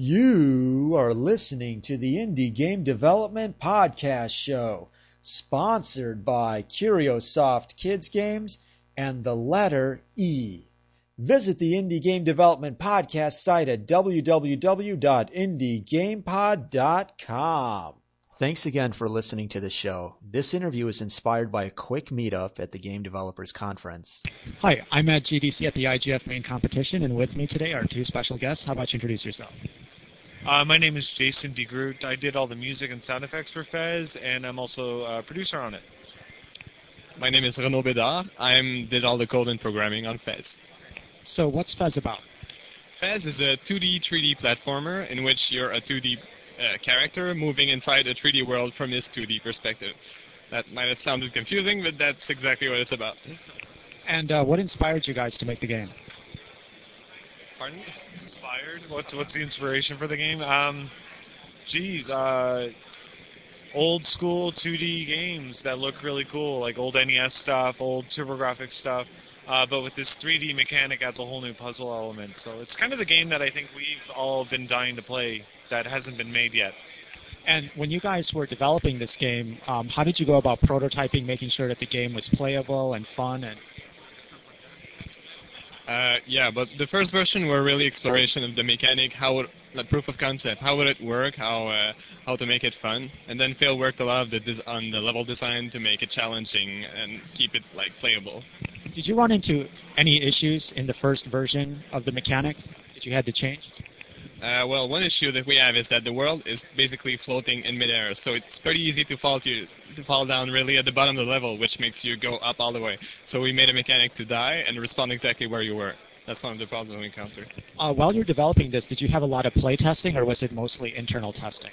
You are listening to the Indie Game Development Podcast Show, sponsored by Curiosoft Kids Games and the letter E. Visit the Indie Game Development Podcast site at www.indiegamepod.com. Thanks again for listening to the show. This interview is inspired by a quick meetup at the Game Developers Conference. Hi, I'm at GDC at the IGF main competition, and with me today are two special guests. How about you introduce yourself? Uh, my name is Jason DeGroot. I did all the music and sound effects for Fez, and I'm also a producer on it. My name is Renaud Bédard. I did all the code and programming on Fez. So what's Fez about? Fez is a 2D, 3D platformer in which you're a 2D uh, character moving inside a 3D world from his 2D perspective. That might have sounded confusing, but that's exactly what it's about. And uh, what inspired you guys to make the game? Pardon? Inspired? What's what's the inspiration for the game? Um, geez, uh, old school 2D games that look really cool, like old NES stuff, old TurboGrafx stuff. Uh, but with this 3D mechanic adds a whole new puzzle element. So it's kind of the game that I think we've all been dying to play that hasn't been made yet. And when you guys were developing this game, um, how did you go about prototyping, making sure that the game was playable and fun and uh, yeah, but the first version were really exploration of the mechanic, how would, like proof of concept, how would it work, how uh, how to make it fun, and then Phil worked a lot of the on the level design to make it challenging and keep it like playable. Did you run into any issues in the first version of the mechanic that you had to change? Uh, well, one issue that we have is that the world is basically floating in midair, so it's pretty easy to fall to, to fall down really at the bottom of the level, which makes you go up all the way. So we made a mechanic to die and respawn exactly where you were. That's one of the problems we encountered. Uh, while you're developing this, did you have a lot of play testing, or was it mostly internal testing?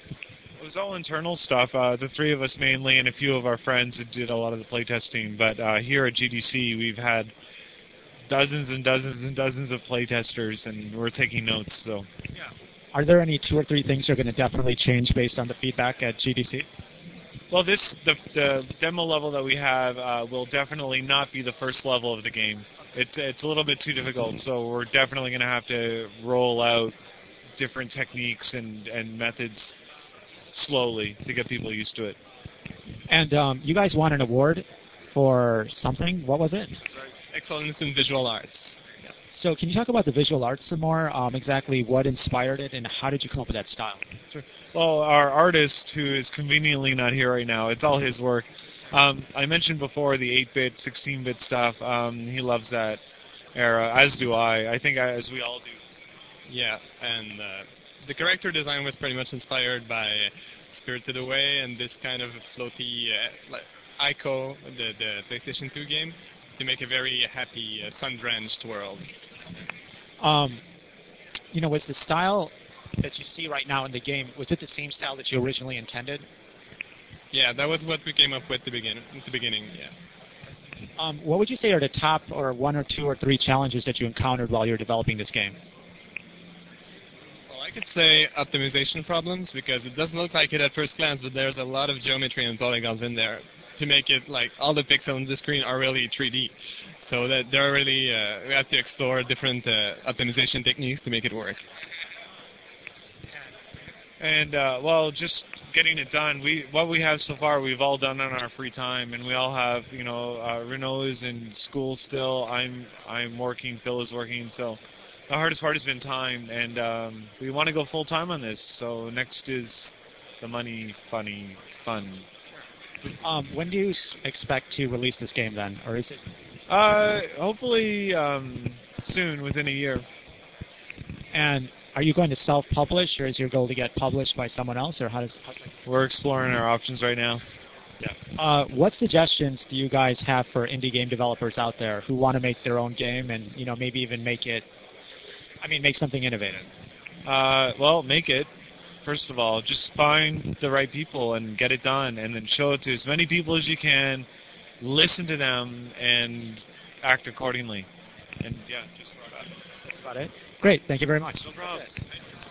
It was all internal stuff. Uh, the three of us mainly, and a few of our friends did a lot of the playtesting. But uh, here at GDC, we've had dozens and dozens and dozens of playtesters, and we're taking notes. So, yeah. Are there any two or three things you're going to definitely change based on the feedback at GDC? Well, this the the demo level that we have uh, will definitely not be the first level of the game. It's it's a little bit too difficult, so we're definitely going to have to roll out different techniques and and methods slowly to get people used to it. And um, you guys won an award for something. What was it? Excellence in Visual Arts. So can you talk about the visual arts some more? Um, exactly what inspired it, and how did you come up with that style? Sure. Well, our artist, who is conveniently not here right now, it's all his work. Um, I mentioned before the 8-bit, 16-bit stuff. Um, he loves that era, as do I. I think as we all do. Yeah, and uh, the character design was pretty much inspired by Spirited Away and this kind of floaty, uh, like Ico, the, the PlayStation 2 game to make a very happy, uh, sun-drenched world. Um, you know, was the style that you see right now in the game was it the same style that you originally intended? Yeah, that was what we came up with the begin- at the beginning. Yeah. Um, what would you say are the top or one or two or three challenges that you encountered while you were developing this game? Well, I could say optimization problems because it doesn't look like it at first glance, but there's a lot of geometry and polygons in there to make it like all the pixels on the screen are really 3D. So that they're really uh, we have to explore different uh, optimization techniques to make it work. And uh, well, just getting it done. We what we have so far, we've all done on our free time, and we all have. You know, uh, Renaud is in school still. I'm I'm working. Phil is working. So the hardest part has been time, and um, we want to go full time on this. So next is the money, funny, fun. Um, when do you expect to release this game then, or is it? Uh, hopefully um, soon, within a year. And are you going to self-publish, or is your goal to get published by someone else, or how does? We're exploring our options right now. Yeah. Uh, what suggestions do you guys have for indie game developers out there who want to make their own game and you know maybe even make it? I mean, make something innovative. Uh, well, make it. First of all, just find the right people and get it done, and then show it to as many people as you can. Listen to them and act accordingly. And yeah, just about that's about it. Great. Thank you very much. No problem.